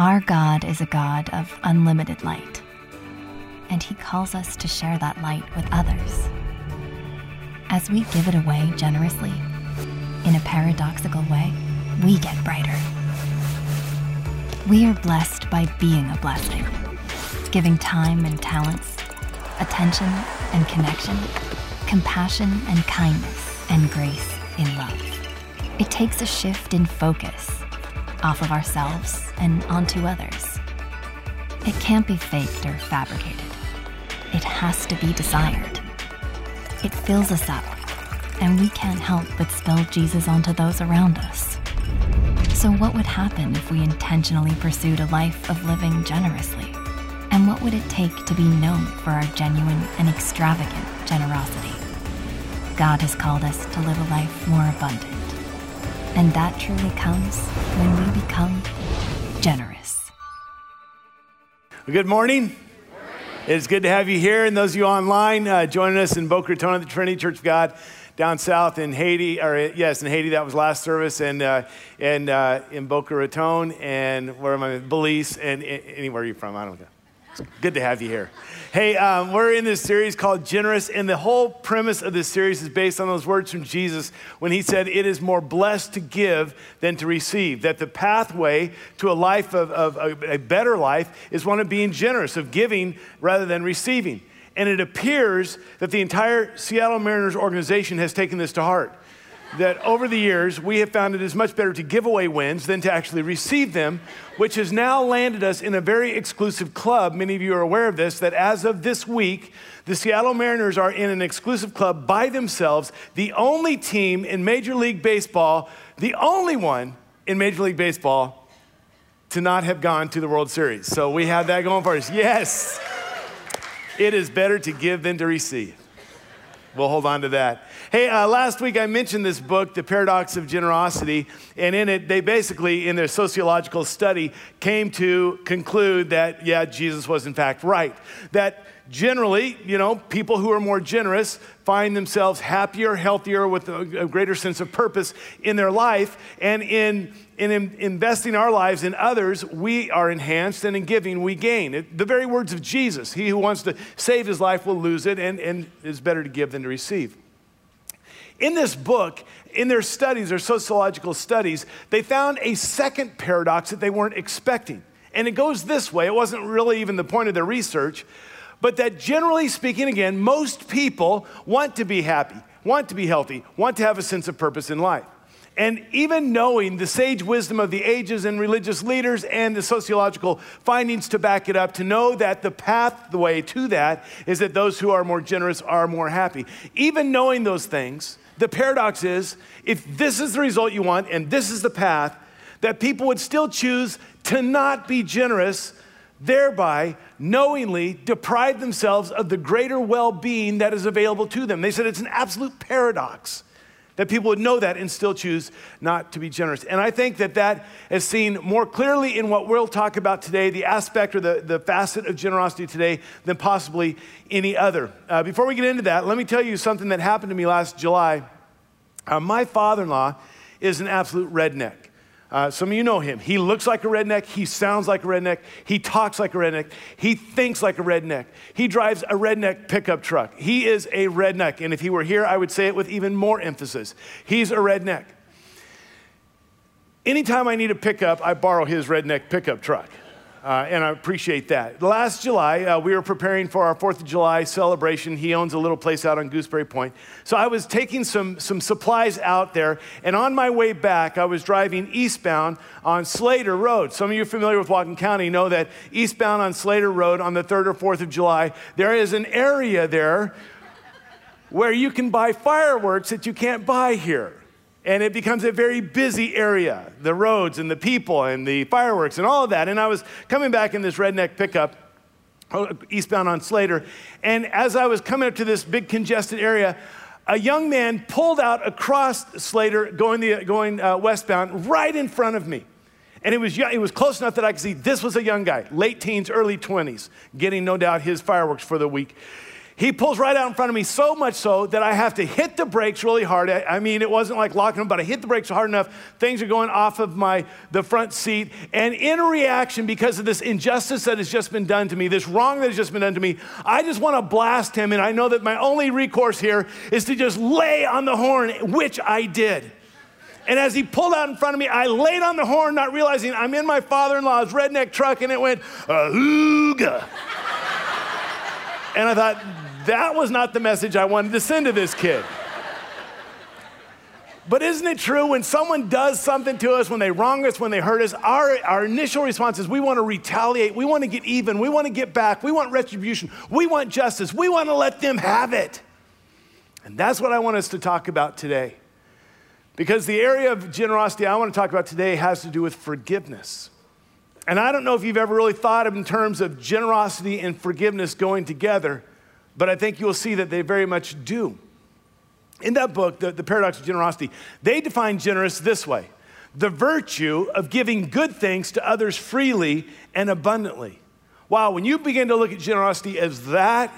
Our God is a God of unlimited light, and He calls us to share that light with others. As we give it away generously, in a paradoxical way, we get brighter. We are blessed by being a blessing, giving time and talents, attention and connection, compassion and kindness, and grace in love. It takes a shift in focus off of ourselves and onto others. It can't be faked or fabricated. It has to be desired. It fills us up, and we can't help but spill Jesus onto those around us. So, what would happen if we intentionally pursued a life of living generously? And what would it take to be known for our genuine and extravagant generosity? God has called us to live a life more abundant. And that truly comes when we become generous. Good morning. It's good to have you here, and those of you online uh, joining us in Boca Raton at the Trinity Church of God down south in Haiti, or yes, in Haiti, that was last service, and, uh, and uh, in Boca Raton, and where am I? Belize, and, and anywhere you're from, I don't know. It's good to have you here. Hey, um, we're in this series called Generous, and the whole premise of this series is based on those words from Jesus when he said, It is more blessed to give than to receive. That the pathway to a life of, of a, a better life is one of being generous, of giving rather than receiving. And it appears that the entire Seattle Mariners organization has taken this to heart that over the years we have found it is much better to give away wins than to actually receive them, which has now landed us in a very exclusive club. Many of you are aware of this, that as of this week, the Seattle Mariners are in an exclusive club by themselves, the only team in Major League Baseball, the only one in Major League Baseball to not have gone to the World Series. So we have that going for us. Yes, it is better to give than to receive. We'll hold on to that. Hey, uh, last week I mentioned this book, The Paradox of Generosity, and in it, they basically, in their sociological study, came to conclude that, yeah, Jesus was in fact right. That generally, you know, people who are more generous find themselves happier, healthier, with a, greater sense of purpose in their life. And in, in, in, investing our lives in others, we are enhanced, and in giving, we gain. It, the very words of Jesus He who wants to save his life will lose it, and, and it's better to give than to receive. In this book, in their studies, their sociological studies, they found a second paradox that they weren't expecting. And it goes this way it wasn't really even the point of their research, but that generally speaking, again, most people want to be happy, want to be healthy, want to have a sense of purpose in life. And even knowing the sage wisdom of the ages and religious leaders and the sociological findings to back it up, to know that the pathway to that, is that those who are more generous are more happy. Even knowing those things, the paradox is if this is the result you want and this is the path, that people would still choose to not be generous, thereby knowingly deprive themselves of the greater well being that is available to them. They said it's an absolute paradox that people would know that and still choose not to be generous. And I think that that is seen more clearly in what we'll talk about today, the aspect or the, the facet of generosity today, than possibly any other. Uh, before we get into that, let me tell you something that happened to me last July. Uh, my father in law is an absolute redneck. Uh, some of you know him. He looks like a redneck. He sounds like a redneck. He talks like a redneck. He thinks like a redneck. He drives a redneck pickup truck. He is a redneck. And if he were here, I would say it with even more emphasis. He's a redneck. Anytime I need a pickup, I borrow his redneck pickup truck. Uh, and I appreciate that. Last July, uh, we were preparing for our 4th of July celebration. He owns a little place out on Gooseberry Point. So I was taking some, some supplies out there, and on my way back, I was driving eastbound on Slater Road. Some of you familiar with Whatcom County know that eastbound on Slater Road on the 3rd or 4th of July, there is an area there where you can buy fireworks that you can't buy here and it becomes a very busy area the roads and the people and the fireworks and all of that. And I was coming back in this redneck pickup oh, eastbound on Slater, and as I was coming up to this big congested area, a young man pulled out across Slater going, the, going uh, westbound right in front of me. And it was, it was close enough that I could see this was a young guy, late teens, early 20s, getting no doubt his fireworks for the week. He pulls right out in front of me, so much so that I have to hit the brakes really hard. I, I, mean, it wasn't like locking them, but I hit the brakes hard enough. Things are going off of my the front seat. And in reaction, because of this injustice that has just been done to me, this wrong that has just been done to me, I just want to blast him. And I know that my only recourse here is to just lay on the horn, which I did. And as he pulled out in front of me, I laid on the horn, not realizing I'm in my father in law's redneck truck, and it went, Ahooga. and I thought, that was not the message I wanted to send to this kid. But isn't it true when someone does something to us, when they wrong us, when they hurt us, our, our initial response is we want to retaliate, we want to get even, we want to get back, we want retribution, we want justice, we want to let them have it. And that's what I want us to talk about today. Because the area of generosity I want to talk about today has to do with forgiveness. And I don't know if you've ever really thought of in terms of generosity and forgiveness going together but I think you'll see that they very much do. In that book, the, the Paradox of Generosity, they define generous this way the virtue of giving good things to others freely and abundantly. Wow, when you begin to look at generosity as that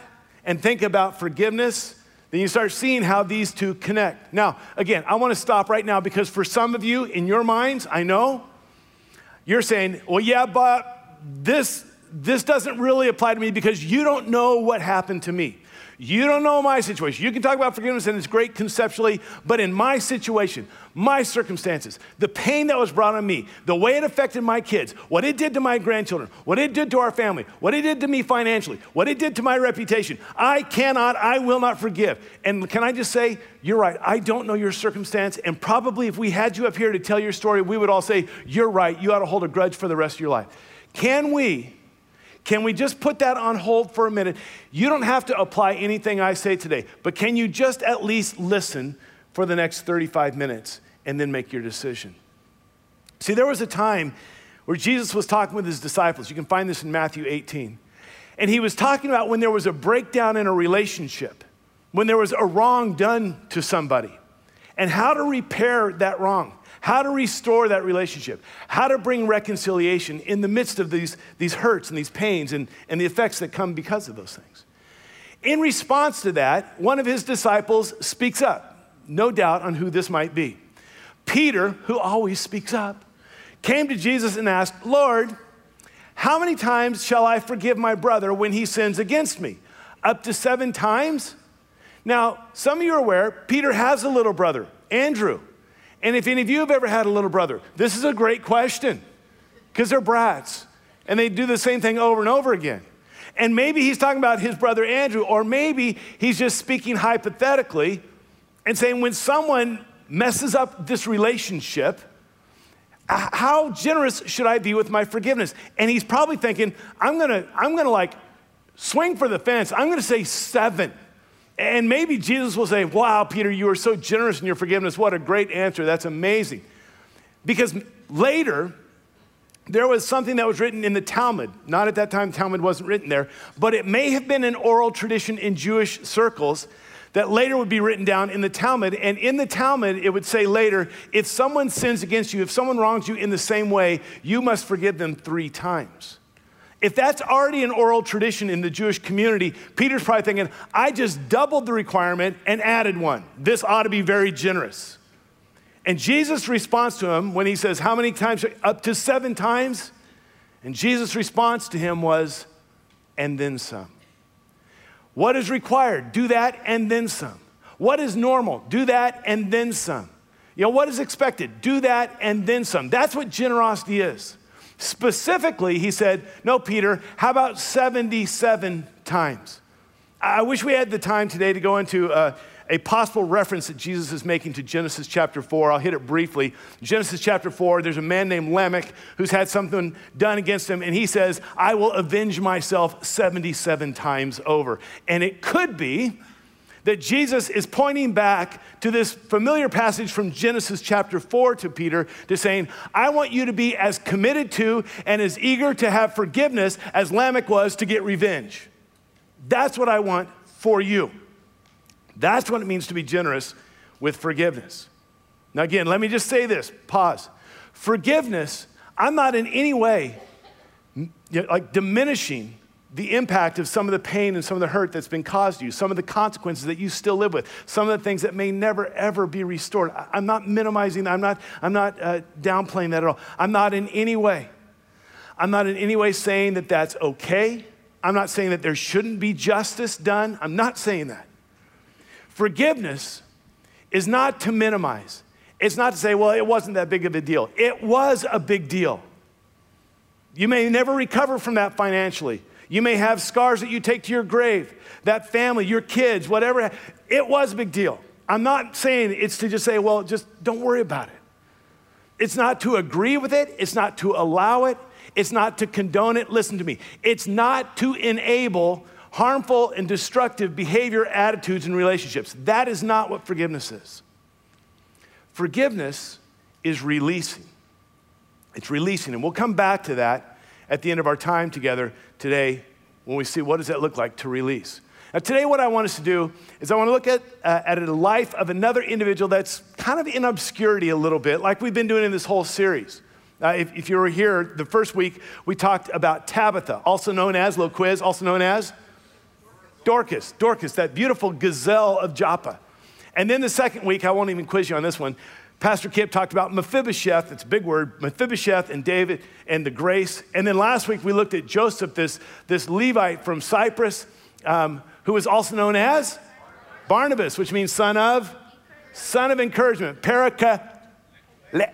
and think about forgiveness, then you start seeing how these two connect. Now, again, I want to stop right now because for some of you, in your minds, I know, you're saying, well, yeah, but this this doesn't really apply to me because you don't know what happened to me. You don't know my situation. You can talk about forgiveness and it's great conceptually, but in my situation, my circumstances, the pain that was brought on me, the way it affected my kids, what it did to my grandchildren, what it did to our family, what it did to me financially, what it did to my reputation, I cannot, I will not forgive. And can I just say, you're right, I don't know your circumstance, and probably if we had you up here to tell your story, we would all say, you're right, you ought to hold a grudge for the rest of your life. Can we? Can we just put that on hold for a minute? You don't have to apply anything I say today, but can you just at least listen for the next 35 minutes and then make your decision? See, there was a time where Jesus was talking with his disciples. You can find this in Matthew 18. And he was talking about when there was a breakdown in a relationship, when there was a wrong done to somebody, and how to repair that wrong how to restore that relationship, how to bring reconciliation in the midst of these, these hurts and these pains and, and the effects that come because of those things. In response to that, one of his disciples speaks up, no doubt on who this might be. Peter, who always speaks up, came to Jesus and asked, Lord, how many times shall I forgive my brother when he sins against me? Up to seven times? Now, some of you are aware, Peter has a little brother, Andrew. And if any of you have ever had a little brother, this is a great question because they're brats and they do the same thing over and over again. And maybe he's talking about his brother Andrew, or maybe he's just speaking hypothetically and saying, when someone messes up this relationship, how generous should I be with my forgiveness? And he's probably thinking, I'm gonna, I'm gonna like swing for the fence. I'm gonna say seven. And maybe Jesus will say, Wow, Peter, you are so generous in your forgiveness. What a great answer. That's amazing. Because later, there was something that was written in the Talmud. Not at that time, Talmud wasn't written there, but it may have been an oral tradition in Jewish circles that later would be written down in the Talmud. And in the Talmud, it would say later if someone sins against you, if someone wrongs you in the same way, you must forgive them three times. If that's already an oral tradition in the Jewish community, Peter's probably thinking, I just doubled the requirement and added one. This ought to be very generous. And Jesus' response to him when he says, How many times? Up to seven times. And Jesus' response to him was, And then some. What is required? Do that and then some. What is normal? Do that and then some. You know, what is expected? Do that and then some. That's what generosity is. Specifically, he said, No, Peter, how about 77 times? I wish we had the time today to go into uh, a possible reference that Jesus is making to Genesis chapter 4. I'll hit it briefly. Genesis chapter 4, there's a man named Lamech who's had something done against him, and he says, I will avenge myself 77 times over. And it could be that Jesus is pointing back to this familiar passage from Genesis chapter 4 to Peter to saying, I want you to be as committed to and as eager to have forgiveness as Lamech was to get revenge. That's what I want for you. That's what it means to be generous with forgiveness. Now, again, let me just say this pause. Forgiveness, I'm not in any way like diminishing the impact of some of the pain and some of the hurt that's been caused to you, some of the consequences that you still live with, some of the things that may never ever be restored. I'm not minimizing that. I'm not, I'm not uh, downplaying that at all. I'm not in any way. I'm not in any way saying that that's okay. I'm not saying that there shouldn't be justice done. I'm not saying that. Forgiveness is not to minimize. It's not to say, well, it wasn't that big of a deal. It was a big deal. You may never recover from that financially. You may have scars that you take to your grave, that family, your kids, whatever. It was a big deal. I'm not saying it's to just say, well, just don't worry about it. It's not to agree with it, it's not to allow it, it's not to condone it. Listen to me. It's not to enable harmful and destructive behavior, attitudes, and relationships. That is not what forgiveness is. Forgiveness is releasing. It's releasing. And we'll come back to that at the end of our time together today when we see what does that look like to release. Now, today, what I want us to do is I want to look at, uh, at a life of another individual that's kind of in obscurity a little bit, like we've been doing in this whole series. Uh, if, if, you were here the first week, we talked about Tabitha, also known as, Loquiz, also known as Dorcas. Dorcas, that beautiful gazelle of Joppa. And then the second week, I won't even quiz you on this one. Pastor Kip talked about Mephibosheth, it's a big word, Mephibosheth and David and the grace. And then last week we looked at Joseph, this, this Levite from Cyprus, um, who is also known as Barnabas, which means son of, son of encouragement, paraka.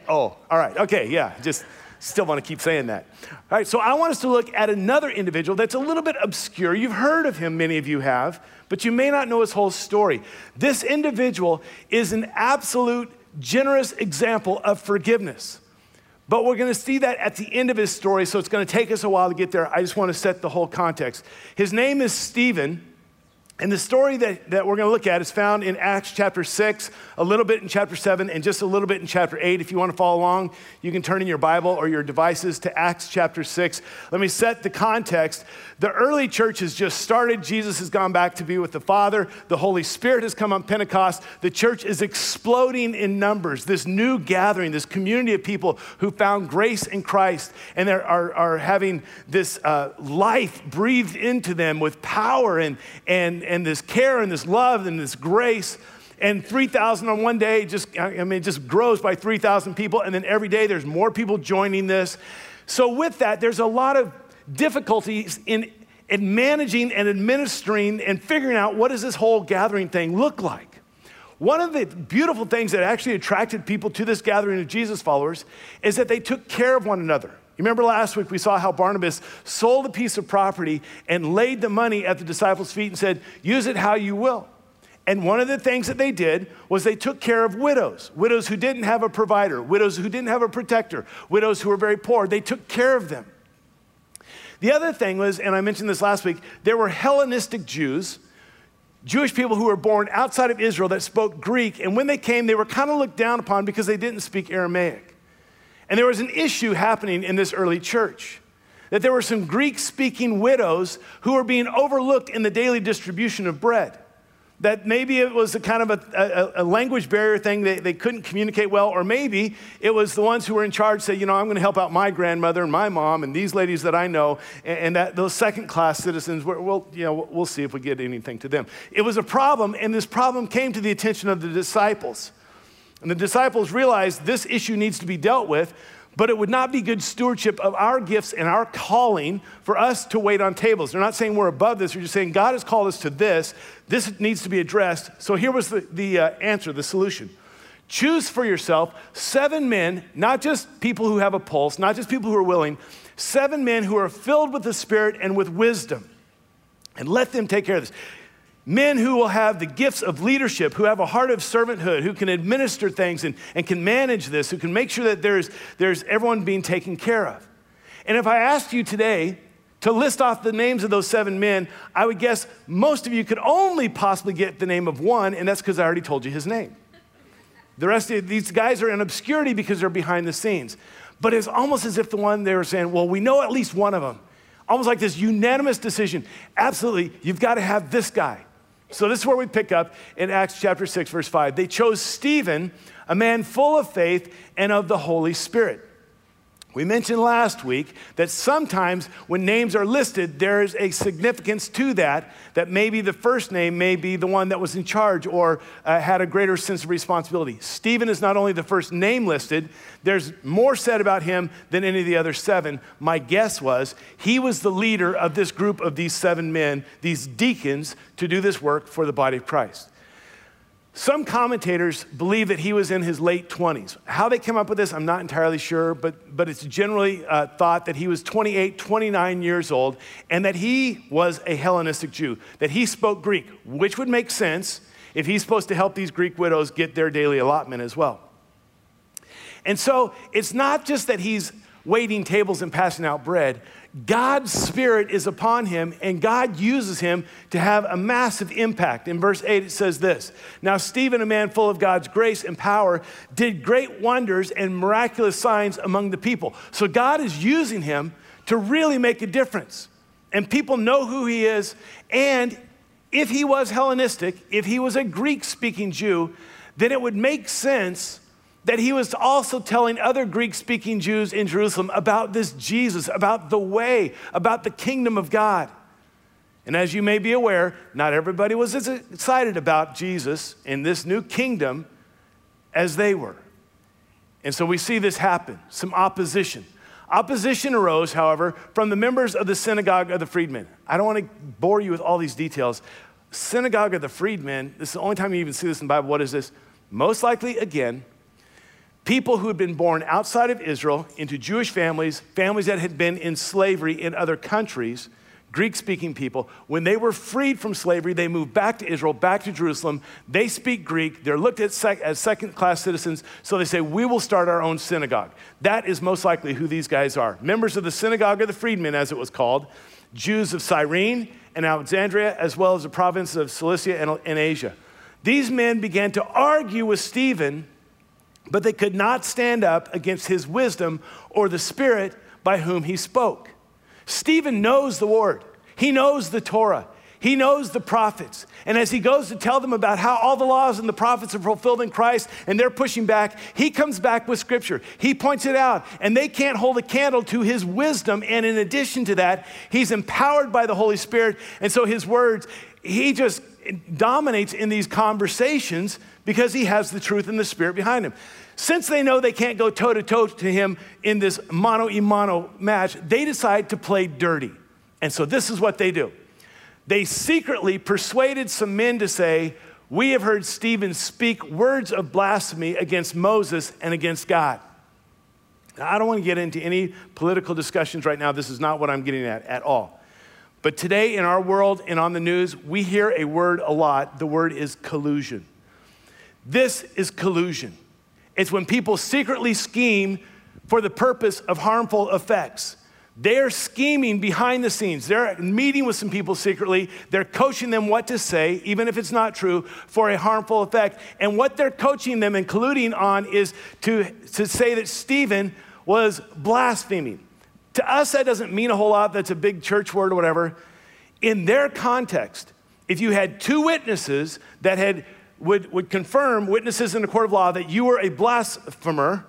Oh, all right, okay, yeah, just still want to keep saying that. All right, so I want us to look at another individual that's a little bit obscure. You've heard of him, many of you have, but you may not know his whole story. This individual is an absolute generous example of forgiveness. But we're going to see that at the end of his story, so it's going to take us a while to get there. I just want to set the whole context. His name is Stephen. And the story that, that we're going to look at is found in Acts chapter 6, a little bit in chapter 7, and just a little bit in chapter 8. If you want to follow along, you can turn in your Bible or your devices to Acts chapter 6. Let me set the context. The early church has just started. Jesus has gone back to be with the Father. The Holy Spirit has come on Pentecost. The church is exploding in numbers. This new gathering, this community of people who found grace in Christ and are, are, are having this uh, life breathed into them with power and, and, and this care and this love and this grace and 3,000 on one day just, I mean, it just grows by 3,000 people. And then every day there's more people joining this. So, with that, there's a lot of difficulties in, in managing and administering and figuring out what does this whole gathering thing look like. One of the beautiful things that actually attracted people to this gathering of Jesus followers is that they took care of one another. You remember last week we saw how Barnabas sold a piece of property and laid the money at the disciples' feet and said, Use it how you will. And one of the things that they did was they took care of widows, widows who didn't have a provider, widows who didn't have a protector, widows who were very poor. They took care of them. The other thing was, and I mentioned this last week, there were Hellenistic Jews, Jewish people who were born outside of Israel that spoke Greek, and when they came, they were kind of looked down upon because they didn't speak Aramaic. And there was an issue happening in this early church that there were some Greek speaking widows who were being overlooked in the daily distribution of bread. That maybe it was a kind of a, a, a, language barrier thing they, they couldn't communicate well or maybe it was the ones who were in charge say you know i'm going to help out my grandmother and my mom and these ladies that i know and, and that those second class citizens we'll, you know, we'll see if we get anything to them. It was a problem and this problem came to the attention of the disciples and the disciples realized this issue needs to be dealt with but it would not be good stewardship of our gifts and our calling for us to wait on tables. They're not saying we're above this, they're just saying God has called us to this. This needs to be addressed. So here was the, the uh, answer, the solution. Choose for yourself seven men, not just people who have a pulse, not just people who are willing, seven men who are filled with the Spirit and with wisdom. And let them take care of this men who will have the gifts of leadership, who have a heart of servanthood, who can administer things and, and can manage this, who can make sure that there's, there's everyone being taken care of. And if I asked you today to list off the names of those seven men, I would guess most of you could only possibly get the name of one, and that's because I already told you his name. The rest of these guys are in obscurity because they're behind the scenes. But it's almost as if the one they were saying, well, we know at least one of them. Almost like this unanimous decision. Absolutely, you've got to have this guy. So this is where we pick up in Acts chapter 6, verse 5. They chose Stephen, a man full of faith and of the Holy Spirit. We mentioned last week that sometimes when names are listed, there is a significance to that, that maybe the first name may be the one that was in charge or uh, had a greater sense of responsibility. Stephen is not only the first name listed, there's more said about him than any of the other seven. My guess was he was the leader of this group of these seven men, these deacons, to do this work for the body of Christ. Some commentators believe that he was in his late 20s. How they came up with this, I'm not entirely sure, but, but it's generally uh, thought that he was 28, 29 years old, and that he was a Hellenistic Jew, that he spoke Greek, which would make sense if he's supposed to help these Greek widows get their daily allotment as well. And so it's not just that he's waiting tables and passing out bread, God's Spirit is upon him, and God uses him to have a massive impact. In verse 8, it says this Now, Stephen, a man full of God's grace and power, did great wonders and miraculous signs among the people. So, God is using him to really make a difference. And people know who he is. And if he was Hellenistic, if he was a Greek speaking Jew, then it would make sense that he was also telling other Greek speaking Jews in Jerusalem about this Jesus, about the way, about the kingdom of God. And as you may be aware, not everybody was as excited about Jesus in this new kingdom as they were. And so we see this happen some opposition. Opposition arose, however, from the members of the synagogue of the freedmen. I don't want to bore you with all these details. Synagogue of the freedmen, this is the only time you even see this in the Bible. What is this? Most likely, again, people who had been born outside of Israel into Jewish families, families that had been in slavery in other countries, Greek speaking people, when they were freed from slavery, they moved back to Israel, back to Jerusalem. They speak Greek. They're looked at sec- as second class citizens. So they say, We will start our own synagogue. That is most likely who these guys are. Members of the synagogue of the freedmen, as it was called, Jews of Cyrene and Alexandria, as well as the province of Cilicia and, and Asia. These men began to argue with Stephen but they could not stand up against his wisdom or the spirit by whom he spoke. Stephen knows the word, he knows the Torah. He knows the prophets. And as he goes to tell them about how all the laws and the prophets are fulfilled in Christ and they're pushing back, he comes back with scripture. He points it out, and they can't hold a candle to his wisdom. And in addition to that, he's empowered by the Holy Spirit. And so his words, he just dominates in these conversations because he has the truth and the spirit behind him. Since they know they can't go toe to toe to him in this mano a mano match, they decide to play dirty. And so this is what they do they secretly persuaded some men to say, We have heard Stephen speak words of blasphemy against Moses and against God. Now, I don't want to get into any political discussions right now. This is not what I'm getting at at all. But today in our world and on the news, we hear a word a lot. The word is collusion. This is collusion. It's when people secretly scheme for the purpose of harmful effects. They're scheming behind the scenes. They're meeting with some people secretly. They're coaching them what to say, even if it's not true, for a harmful effect. And what they're coaching them and colluding on is to, to say that Stephen was blaspheming. To us, that doesn't mean a whole lot. That's a big church word or whatever. In their context, if you had two witnesses that had would, would confirm witnesses in the court of law that you were a blasphemer,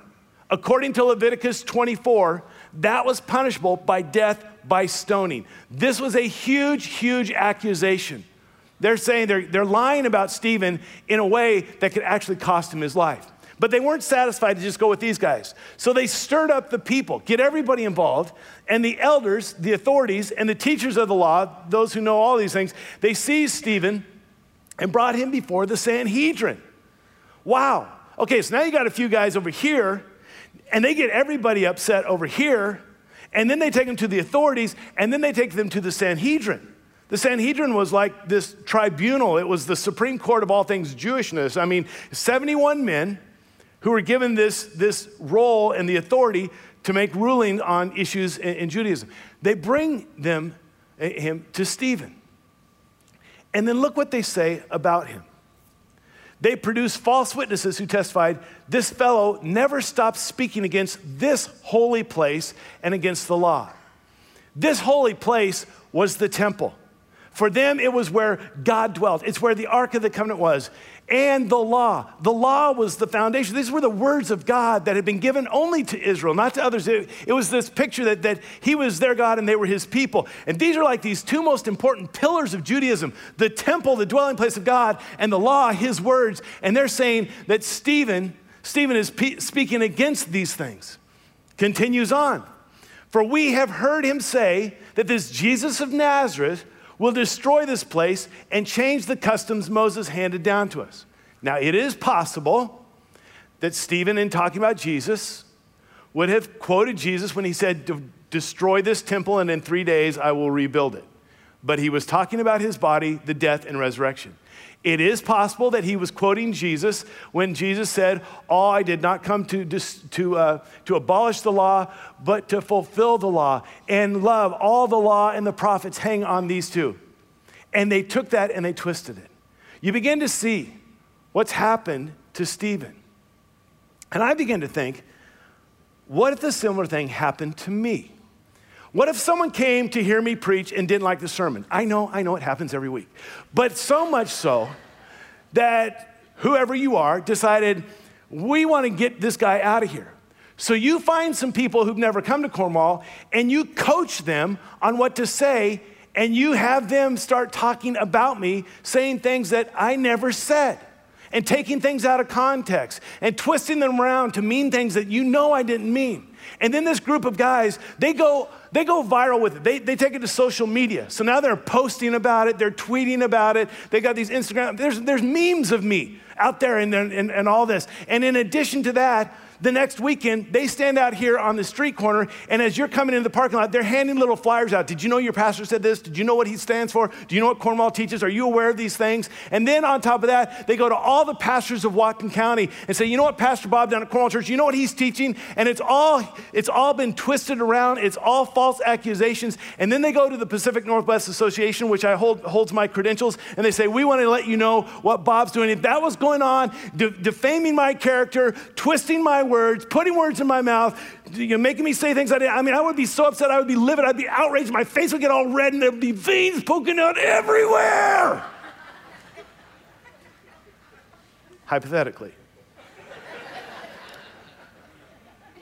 according to Leviticus 24, that was punishable by death by stoning. This was a huge, huge accusation. They're saying they're, they're lying about Stephen in a way that could actually cost him his life. But they weren't satisfied to just go with these guys. So they stirred up the people, get everybody involved, and the elders, the authorities, and the teachers of the law, those who know all these things, they seized Stephen and brought him before the Sanhedrin. Wow. Okay, so now you got a few guys over here, and they get everybody upset over here, and then they take them to the authorities, and then they take them to the Sanhedrin. The Sanhedrin was like this tribunal, it was the Supreme Court of all things Jewishness. I mean, 71 men who were given this, this role and the authority to make ruling on issues in, in Judaism. They bring them, eh, him to Stephen. And then look what they say about him. They produced false witnesses who testified this fellow never stopped speaking against this holy place and against the law. This holy place was the temple. For them, it was where God dwelt. It's where the Ark of the Covenant was. And the law. The law was the foundation. These were the words of God that had been given only to Israel, not to others. It, it, was this picture that, that he was their God and they were his people. And these are like these two most important pillars of Judaism the temple, the dwelling place of God, and the law, his words. And they're saying that Stephen, Stephen is pe- speaking against these things. Continues on. For we have heard him say that this Jesus of Nazareth will destroy this place and change the customs Moses handed down to us. Now, it is possible that Stephen, in talking about Jesus, would have quoted Jesus when he said, Destroy this temple, and in three days I will rebuild it. But he was talking about his body, the death, and resurrection. It is possible that he was quoting Jesus when Jesus said, Oh, I did not come to, to, uh, to abolish the law, but to fulfill the law. And love, all the law and the prophets hang on these two. And they took that and they twisted it. You begin to see what's happened to Stephen. And I begin to think, what if the similar thing happened to me? What if someone came to hear me preach and didn't like the sermon? I know, I know it happens every week. But so much so that whoever you are decided, we want to get this guy out of here. So you find some people who've never come to Cornwall and you coach them on what to say, and you have them start talking about me, saying things that I never said, and taking things out of context and twisting them around to mean things that you know I didn't mean. And then this group of guys, they go, they go viral with it. They, they take it to social media. So now they're posting about it, they're tweeting about it. They got these Instagram, there's, there's memes of me out there and, and, and all this. And in addition to that, the next weekend, they stand out here on the street corner, and as you're coming into the parking lot, they're handing little flyers out. Did you know your pastor said this? Did you know what he stands for? Do you know what Cornwall teaches? Are you aware of these things? And then on top of that, they go to all the pastors of Whatcom County and say, you know what, Pastor Bob down at Cornwall Church, you know what he's teaching? And it's all, it's all been twisted around. It's all false accusations. And then they go to the Pacific Northwest Association, which I hold holds my credentials, and they say, we want to let you know what Bob's doing. If that was going on, de- defaming my character, twisting my words, putting words in my mouth, you know, making me say things I didn't. I mean, I would be so upset. I would be livid. I'd be outraged. My face would get all red, and there'd be veins poking out everywhere. Hypothetically.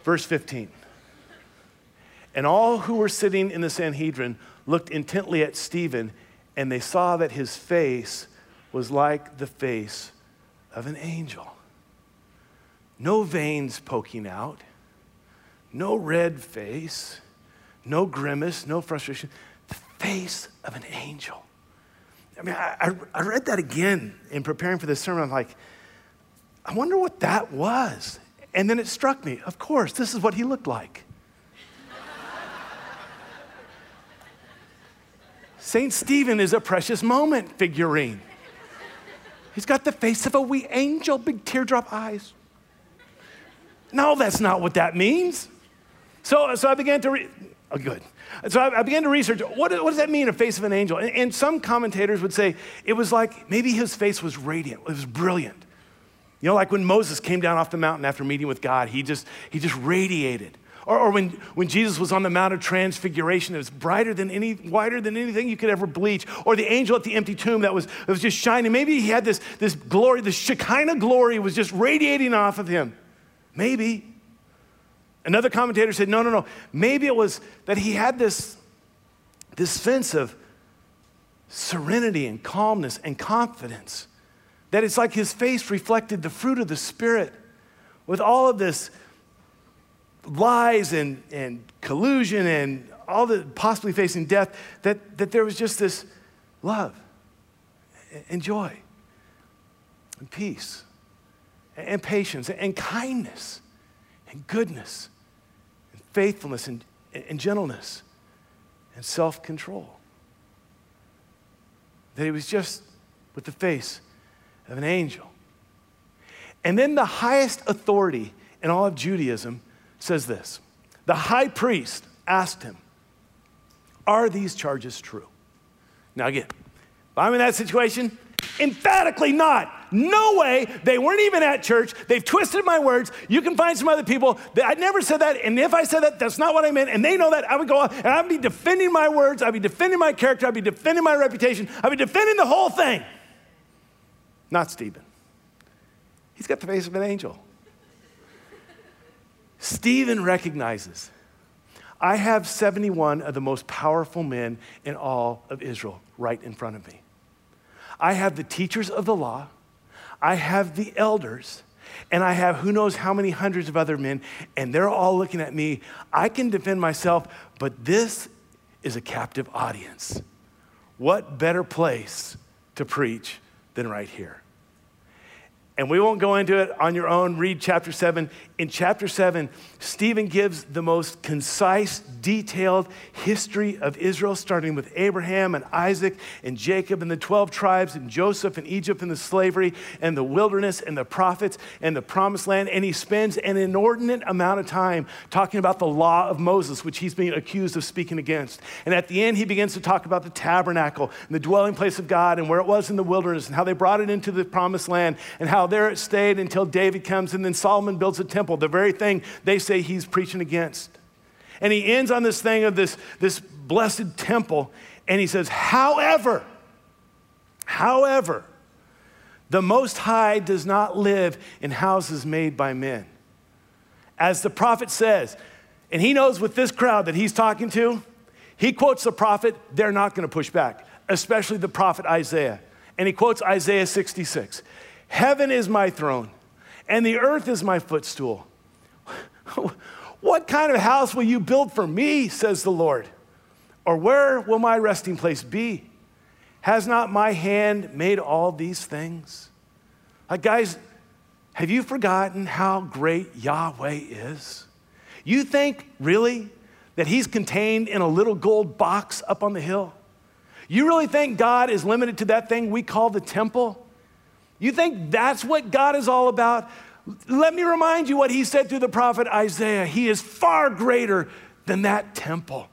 Verse 15. And all who were sitting in the Sanhedrin looked intently at Stephen, and they saw that his face was like the face of an angel no veins poking out, no red face, no grimace, no frustration, the face of an angel. I mean, I, I, read that again in preparing for this sermon. I'm like, I wonder what that was. And then it struck me, of course, this is what he looked like. St. Stephen is a precious moment figurine. He's got the face of a wee angel, big teardrop eyes. No, that's not what that means. So, so I began to read. Oh, good. So I, I, began to research what, what, does that mean, a face of an angel? And, and, some commentators would say it was like maybe his face was radiant, it was brilliant. You know, like when Moses came down off the mountain after meeting with God, he just, he just radiated. Or, or when, when Jesus was on the Mount of Transfiguration, it was brighter than any, whiter than anything you could ever bleach. Or the angel at the empty tomb that was, that was just shining. Maybe he had this, this glory, this Shekinah glory was just radiating off of him. Maybe. Another commentator said, no, no, no. Maybe it was that he had this, this sense of serenity and calmness and confidence. That it's like his face reflected the fruit of the Spirit with all of this lies and, and collusion and all the possibly facing death, that, that there was just this love and joy and peace and patience and kindness and goodness and faithfulness and, and gentleness and self control. That he was just with the face of an angel. And then the highest authority in all of Judaism says this The high priest asked him, Are these charges true? Now, again, if I'm in that situation, Emphatically not. No way. They weren't even at church. They've twisted my words. You can find some other people. That I never said that. And if I said that, that's not what I meant. And they know that. I would go and I'd be defending my words. I'd be defending my character. I'd be defending my reputation. I'd be defending the whole thing. Not Stephen. He's got the face of an angel. Stephen recognizes I have 71 of the most powerful men in all of Israel right in front of me. I have the teachers of the law, I have the elders, and I have who knows how many hundreds of other men, and they're all looking at me. I can defend myself, but this is a captive audience. What better place to preach than right here? And we won't go into it on your own. Read chapter 7. In chapter 7, Stephen gives the most concise, detailed history of Israel, starting with Abraham and Isaac and Jacob and the 12 tribes and Joseph and Egypt and the slavery and the wilderness and the prophets and the promised land. And he spends an inordinate amount of time talking about the law of Moses, which he's being accused of speaking against. And at the end, he begins to talk about the tabernacle and the dwelling place of God and where it was in the wilderness and how they brought it into the promised land and how there it stayed until David comes and then Solomon builds a temple, the very thing they say he's preaching against. And he ends on this thing of this, this blessed temple, and he says, however, however, the Most High does not live in houses made by men. As the prophet says, and he knows with this crowd that he's talking to, he quotes the prophet, they're not going to push back, especially the prophet Isaiah. And he quotes Isaiah 66. Heaven is my throne, and the earth is my footstool. what kind of house will you build for me, says the Lord? Or where will my resting place be? Has not my hand made all these things? Like, guys, have you forgotten how great Yahweh is? You think, really, that He's contained in a little gold box up on the hill? You really think God is limited to that thing we call the temple? You think that's what God is all about? Let me remind you what he said through the prophet Isaiah. He is far greater than that temple.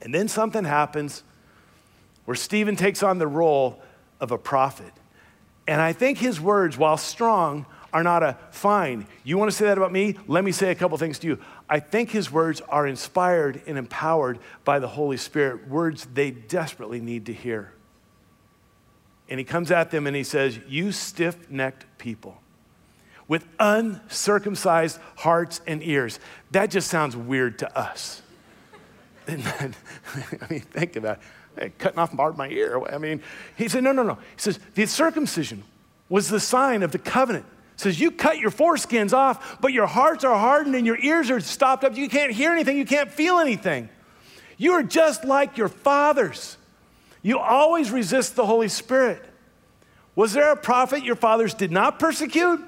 And then something happens where Stephen takes on the role of a prophet. And I think his words, while strong, are not a fine. You want to say that about me? Let me say a couple things to you. I think his words are inspired and empowered by the Holy Spirit, words they desperately need to hear. And he comes at them and he says, You stiff necked people with uncircumcised hearts and ears. That just sounds weird to us. I mean, think about it. Hey, cutting off part of my ear. I mean, he said, No, no, no. He says, The circumcision was the sign of the covenant. He says, You cut your foreskins off, but your hearts are hardened and your ears are stopped up. You can't hear anything, you can't feel anything. You are just like your fathers. You always resist the Holy Spirit. Was there a prophet your fathers did not persecute?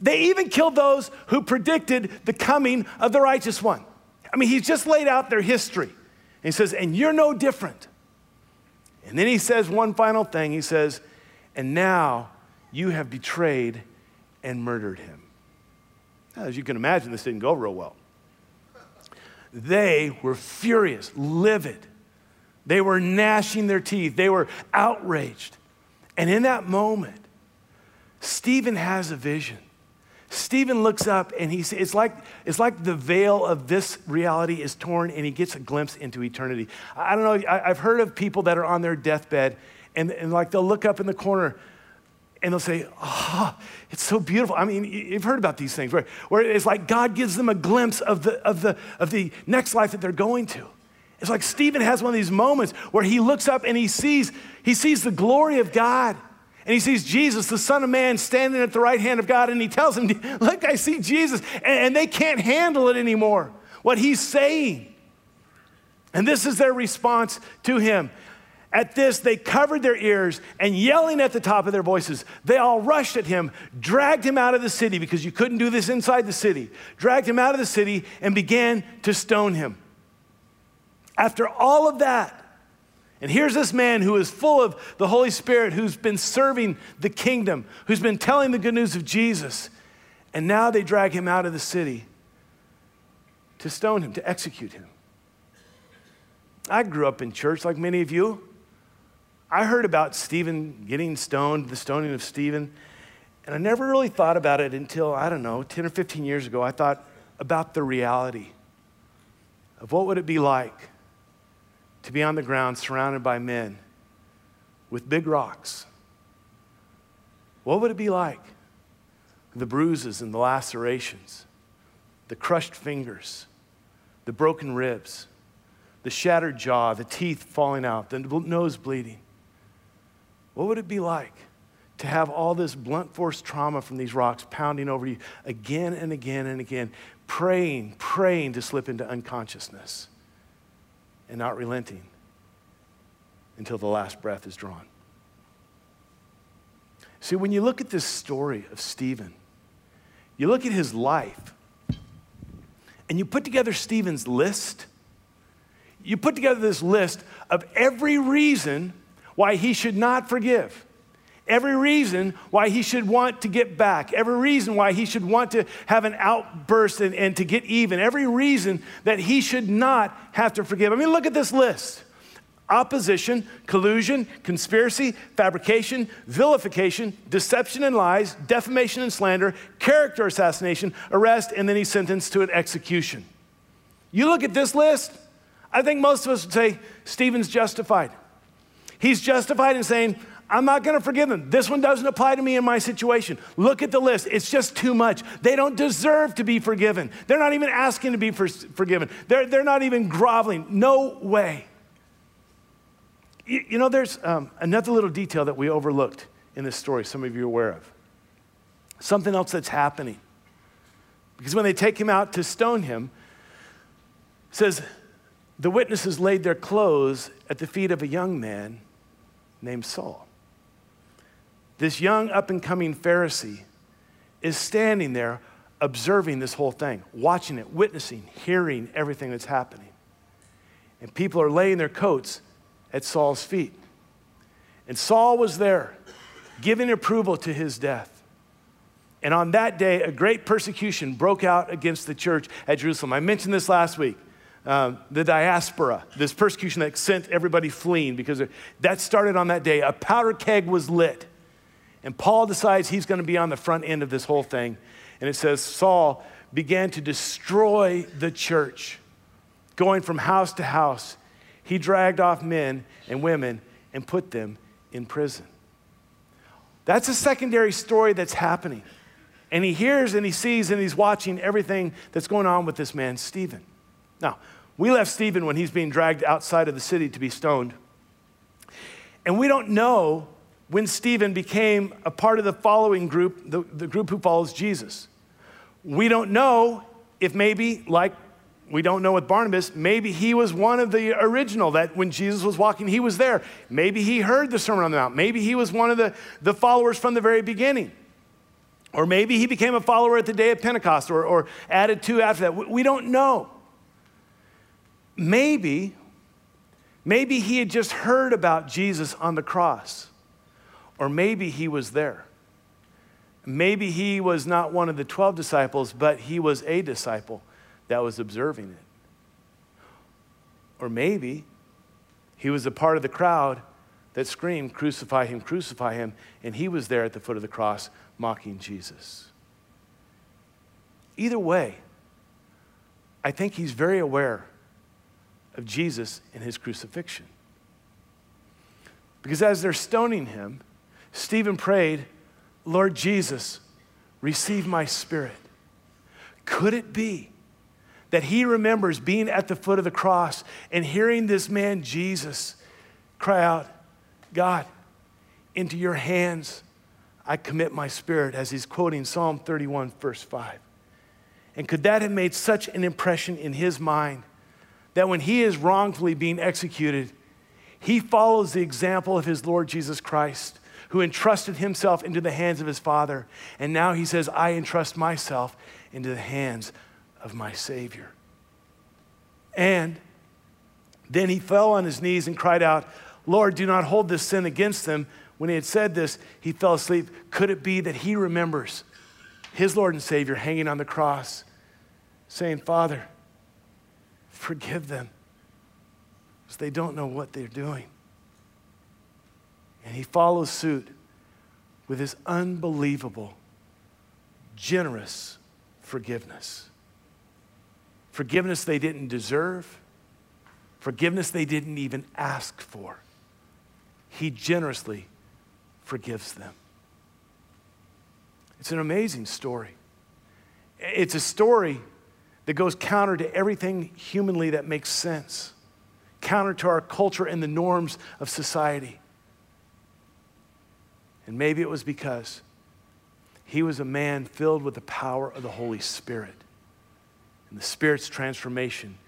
They even killed those who predicted the coming of the righteous one. I mean, he's just laid out their history. And he says, and you're no different. And then he says one final thing. He says, and now you have betrayed and murdered him. Now, as you can imagine, this didn't go real well. They were furious, livid. They were gnashing their teeth. They were outraged. And in that moment, Stephen has a vision. Stephen looks up and he it's like it's like the veil of this reality is torn and he gets a glimpse into eternity. I don't know. I, have heard of people that are on their deathbed and, and like they'll look up in the corner and they'll say, "Oh, it's so beautiful." I mean, you've heard about these things, right? Where it's like God gives them a glimpse of the of the of the next life that they're going to. It's like Stephen has one of these moments where he looks up and he sees, he sees the glory of God. And he sees Jesus, the Son of Man, standing at the right hand of God. And he tells him, Look, I see Jesus. And, they can't handle it anymore, what he's saying. And this is their response to him. At this, they covered their ears and yelling at the top of their voices, they all rushed at him, dragged him out of the city because you couldn't do this inside the city, dragged him out of the city and began to stone him. After all of that, and here's this man who is full of the Holy Spirit, who's been serving the kingdom, who's been telling the good news of Jesus. And now they drag him out of the city to stone him, to execute him. I grew up in church like many of you. I heard about Stephen getting stoned, the stoning of Stephen, and I never really thought about it until, I don't know, 10 or 15 years ago. I thought about the reality of what would it be like to be on the ground surrounded by men with big rocks What would it be like? The bruises and the lacerations, the crushed fingers, the broken ribs, the shattered jaw, the teeth falling out, the nose bleeding. What would it be like to have all this blunt force trauma from these rocks pounding over you again and again and again, praying, praying to slip into unconsciousness and not relenting until the last breath is drawn? See, when you look at this story of Stephen, you look at his life, and you put together Stephen's list, you put together this list of every reason why he should not forgive. Every reason why he should want to get back, every reason why he should want to have an outburst and, and to get even, every reason that he should not have to forgive. I mean, look at this list opposition, collusion, conspiracy, fabrication, vilification, deception and lies, defamation and slander, character assassination, arrest, and then he's sentenced to an execution. You look at this list, I think most of us would say Stephen's justified. He's justified in saying, I'm not going to forgive them. This one doesn't apply to me in my situation. Look at the list. It's just too much. They don't deserve to be forgiven. They're not even asking to be for, forgiven. They're, they're not even groveling. No way. You, you know, there's um, another little detail that we overlooked in this story, some of you are aware of. Something else that's happening. Because when they take him out to stone him, says the witnesses laid their clothes at the feet of a young man named Saul. This young up and coming Pharisee is standing there observing this whole thing, watching it, witnessing, hearing everything that's happening. And people are laying their coats at Saul's feet. And Saul was there, giving approval to his death. And on that day, a great persecution broke out against the church at Jerusalem. I mentioned this last week. Um, the diaspora, this persecution that sent everybody fleeing because that started on that day. A powder keg was lit. And Paul decides he's going to be on the front end of this whole thing. And it says Saul began to destroy the church, going from house to house he dragged off men and women and put them in prison. That's a secondary story that's happening. And he hears and he sees and he's watching everything that's going on with this man, Stephen. Now, we left Stephen when he's being dragged outside of the city to be stoned. And we don't know when Stephen became a part of the following group, the, the group who follows Jesus. We don't know if maybe, like we don't know with Barnabas, maybe he was one of the original that when Jesus was walking, he was there. Maybe he heard the Sermon on the Mount. Maybe he was one of the, the followers from the very beginning. Or maybe he became a follower at the day of Pentecost or, or added to after that. We, we don't know. Maybe, maybe he had just heard about Jesus on the cross. Or maybe he was there. Maybe he was not one of the 12 disciples, but he was a disciple that was observing it. Or maybe he was a part of the crowd that screamed, Crucify him, crucify him, and he was there at the foot of the cross mocking Jesus. Either way, I think he's very aware of Jesus and his crucifixion. Because as they're stoning him, Stephen prayed, Lord Jesus, receive my spirit. Could it be that he remembers being at the foot of the cross and hearing this man, Jesus, cry out, God, into your hands I commit my spirit, as he's quoting Psalm 31, verse 5. And could that have made such an impression in his mind that when he is wrongfully being executed, he follows the example of his Lord Jesus Christ, who entrusted himself into the hands of his Father. And now he says, I entrust myself into the hands of my Savior. And then he fell on his knees and cried out, Lord, do not hold this sin against them. When he had said this, he fell asleep. Could it be that he remembers his Lord and Savior hanging on the cross, saying, Father, forgive them, because they don't know what they're doing? And he follows suit with his unbelievable, generous forgiveness. Forgiveness they didn't deserve, forgiveness they didn't even ask for. He generously forgives them. It's an amazing story. It's a story that goes counter to everything humanly that makes sense, counter to our culture and the norms of society. And maybe it was because he was a man filled with the power of the Holy Spirit and the Spirit's transformation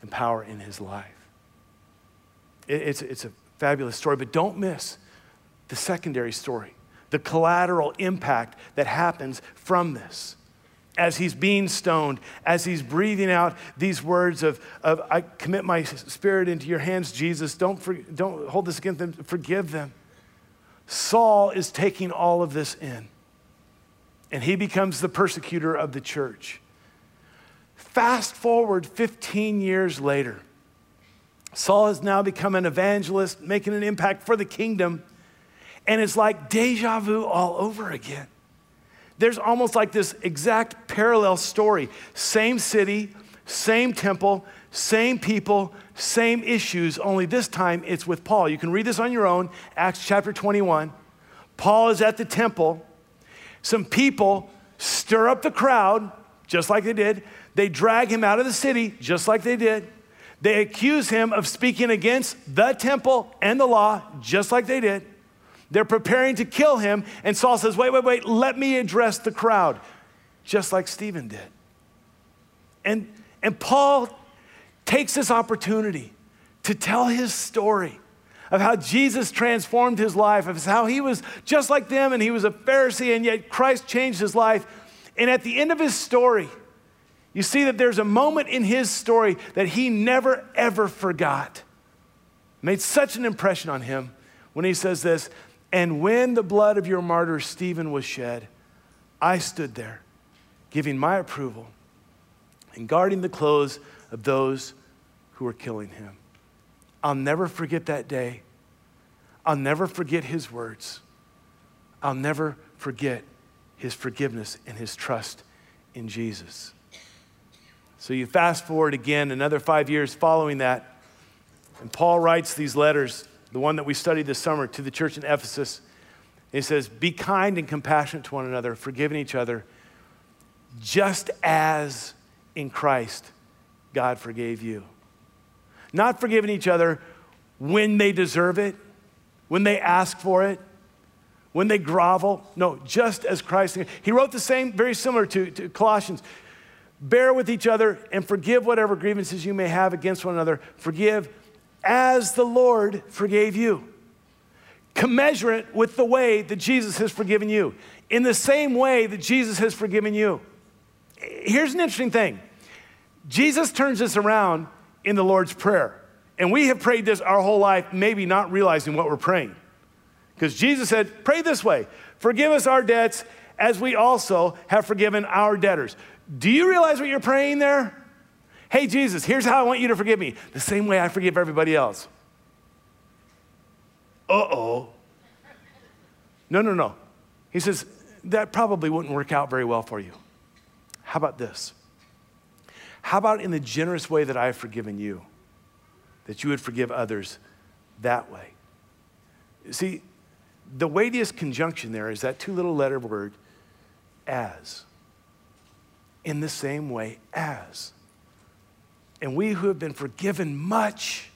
and power in his life. It's, it's a fabulous story, but don't miss the secondary story, the collateral impact that happens from this. As he's being stoned, as he's breathing out these words of, of I commit my spirit into your hands, Jesus, don't, for, don't hold this against them, forgive them. Saul is taking all of this in, and he becomes the persecutor of the church. Fast forward 15 years later, Saul has now become an evangelist, making an impact for the kingdom. And it's like deja vu all over again. There's almost like this exact parallel story. Same city, same temple, same people, same issues, only this time it's with Paul. You can read this on your own, Acts chapter 21. Paul is at the temple. Some people stir up the crowd, just like they did. They drag him out of the city, just like they did. They accuse him of speaking against the temple and the law, just like they did. They're preparing to kill him, and Saul says, Wait, wait, wait, let me address the crowd, just like Stephen did. And, and Paul takes this opportunity to tell his story of how Jesus transformed his life, of how he was just like them and he was a Pharisee, and yet Christ changed his life. And at the end of his story, you see that there's a moment in his story that he never, ever forgot. Made such an impression on him when he says this And when the blood of your martyr Stephen was shed, I stood there, giving my approval and guarding the clothes of those who were killing him. I'll never forget that day. I'll never forget his words. I'll never forget his forgiveness and his trust in Jesus. So you fast forward again another five years following that, and Paul writes these letters, the one that we studied this summer to the church in Ephesus. He says, Be kind and compassionate to one another, forgiving each other, just as in Christ God forgave you. Not forgiving each other when they deserve it, when they ask for it, when they grovel. No, just as Christ. He wrote the same, very similar to, to Colossians. Bear with each other and forgive whatever grievances you may have against one another. Forgive as the Lord forgave you. Commensurate with the way that Jesus has forgiven you, in the same way that Jesus has forgiven you. Here's an interesting thing Jesus turns this around in the Lord's Prayer. And we have prayed this our whole life, maybe not realizing what we're praying. Because Jesus said, Pray this way Forgive us our debts as we also have forgiven our debtors. Do you realize what you're praying there? Hey, Jesus, here's how I want you to forgive me the same way I forgive everybody else. Uh oh. No, no, no. He says, that probably wouldn't work out very well for you. How about this? How about in the generous way that I have forgiven you, that you would forgive others that way? See, the weightiest conjunction there is that two little letter word, as in the same way as. And we who have been forgiven much,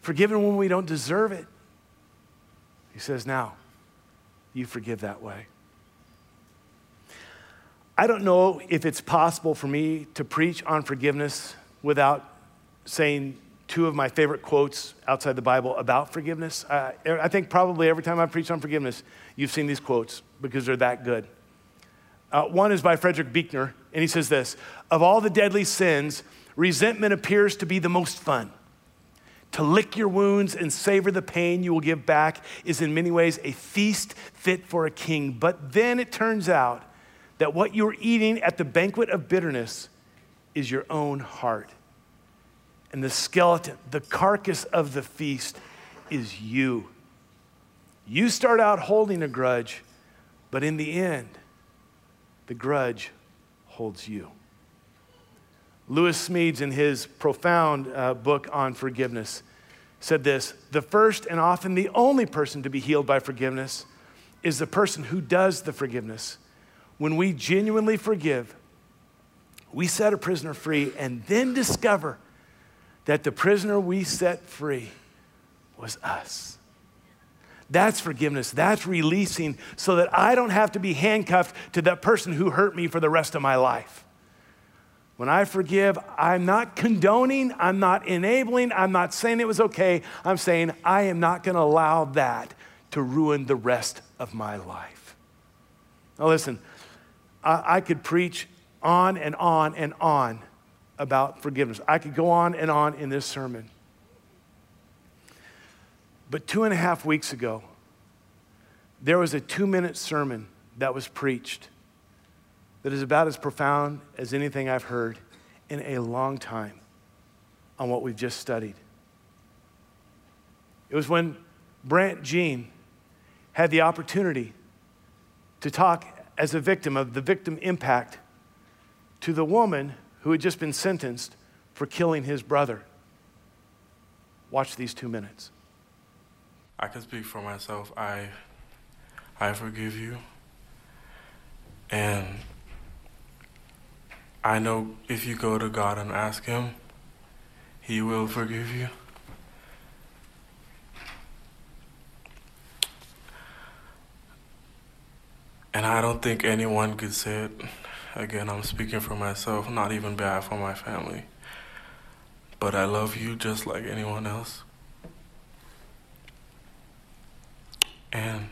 forgiven when we don't deserve it, he says, now you forgive that way. I don't know if it's possible for me to preach on forgiveness without saying two of my favorite quotes outside the Bible about forgiveness. Uh, I think probably every time I preach on forgiveness, you've seen these quotes because they're that good. Uh, one is by Frederick Buechner, and he says this Of all the deadly sins, resentment appears to be the most fun. To lick your wounds and savor the pain you will give back is in many ways a feast fit for a king. But then it turns out that what you're eating at the banquet of bitterness is your own heart. And the skeleton, the carcass of the feast, is you. You start out holding a grudge, but in the end, the grudge holds you. Lewis Smedes, in his profound uh, book on forgiveness, said this The first and often the only person to be healed by forgiveness is the person who does the forgiveness. When we genuinely forgive, we set a prisoner free and then discover that the prisoner we set free was us. That's forgiveness. That's releasing so that I don't have to be handcuffed to that person who hurt me for the rest of my life. When I forgive, I'm not condoning, I'm not enabling, I'm not saying it was okay. I'm saying I am not going to allow that to ruin the rest of my life. Now, listen, I, I could preach on and on and on about forgiveness. I could go on and on in this sermon. But two and a half weeks ago, there was a two minute sermon that was preached that is about as profound as anything I've heard in a long time on what we've just studied. It was when Brandt Jean had the opportunity to talk as a victim of the victim impact to the woman who had just been sentenced for killing his brother. Watch these two minutes. I can speak for myself. I I forgive you. And I know if you go to God and ask Him, He will forgive you. And I don't think anyone could say it. Again, I'm speaking for myself, not even bad for my family. But I love you just like anyone else. And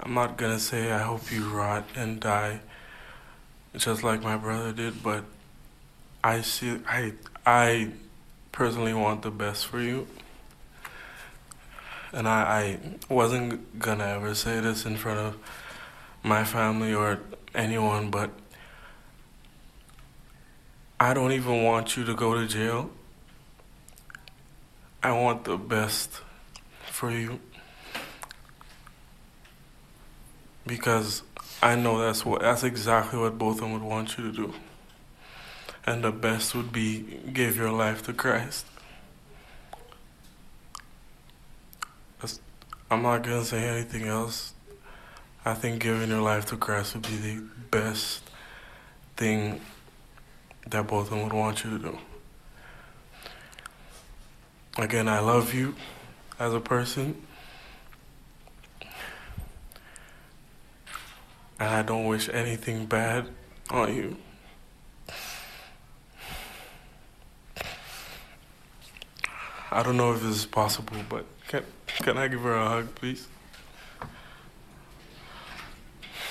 I'm not gonna say I hope you rot and die just like my brother did, but I see I I personally want the best for you. And I, I wasn't gonna ever say this in front of my family or anyone, but I don't even want you to go to jail. I want the best for you. Because I know that's what that's exactly what both of them would want you to do. And the best would be give your life to Christ. I'm not gonna say anything else. I think giving your life to Christ would be the best thing that both of them would want you to do. Again, I love you as a person. and I don't wish anything bad on you. I don't know if this is possible, but can, can I give her a hug, please?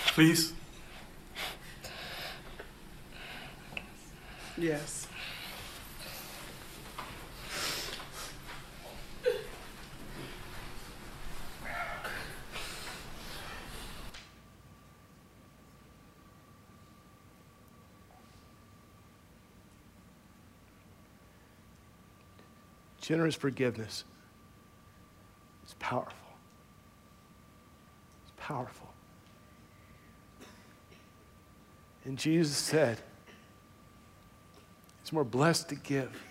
Please? Yes. Generous forgiveness is powerful. It's powerful. And Jesus said, it's more blessed to give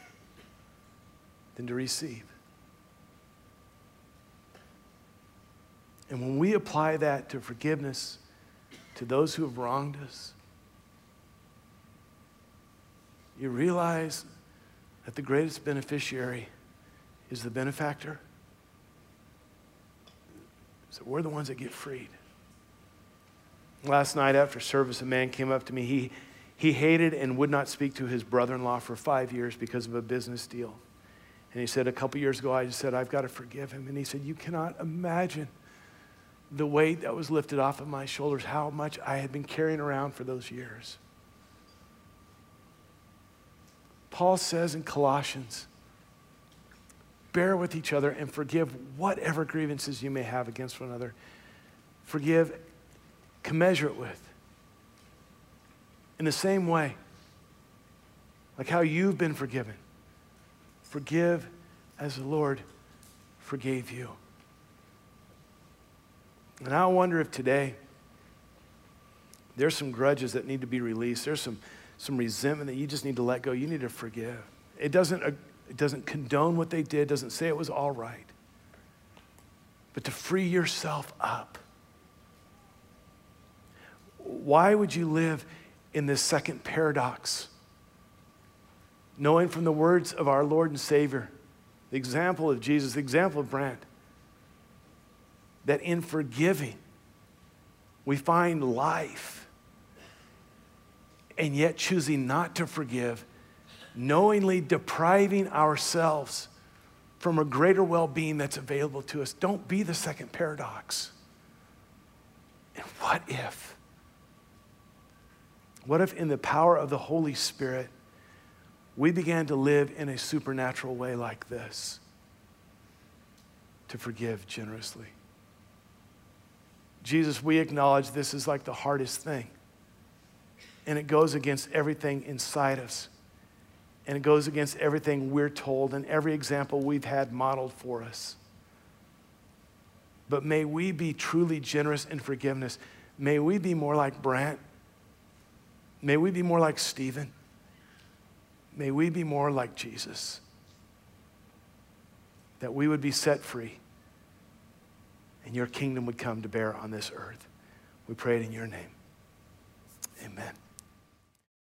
than to receive. And when we apply that to forgiveness to those who have wronged us, you realize that the greatest beneficiary is the benefactor. So we're the ones that get freed. Last night after service, a man came up to me. He, he hated and would not speak to his brother in law for five years because of a business deal. And he said, A couple years ago, I just said, I've got to forgive him. And he said, You cannot imagine the weight that was lifted off of my shoulders, how much I had been carrying around for those years. Paul says in Colossians, bear with each other and forgive whatever grievances you may have against one another. Forgive commensurate with. In the same way, like how you've been forgiven, forgive as the Lord forgave you. And I wonder if today there's some grudges that need to be released. There's some, some resentment that you just need to let go. You need to forgive. It doesn't it doesn't condone what they did, doesn't say it was all right. but to free yourself up. Why would you live in this second paradox? Knowing from the words of our Lord and Savior, the example of Jesus, the example of Brandt, that in forgiving, we find life, and yet choosing not to forgive, knowingly depriving ourselves from a greater well being that's available to us. Don't be the second paradox. And what if? What if, in the power of the Holy Spirit, we began to live in a supernatural way like this? To forgive generously. Jesus, we acknowledge this is like the hardest thing. And it goes against everything inside us. And it goes against everything we're told and every example we've had modeled for us. But may we be truly generous in forgiveness. May we be more like Brandt. May we be more like Stephen. May we be more like Jesus. That we would be set free and your kingdom would come to bear on this earth. We pray it in your name. Amen.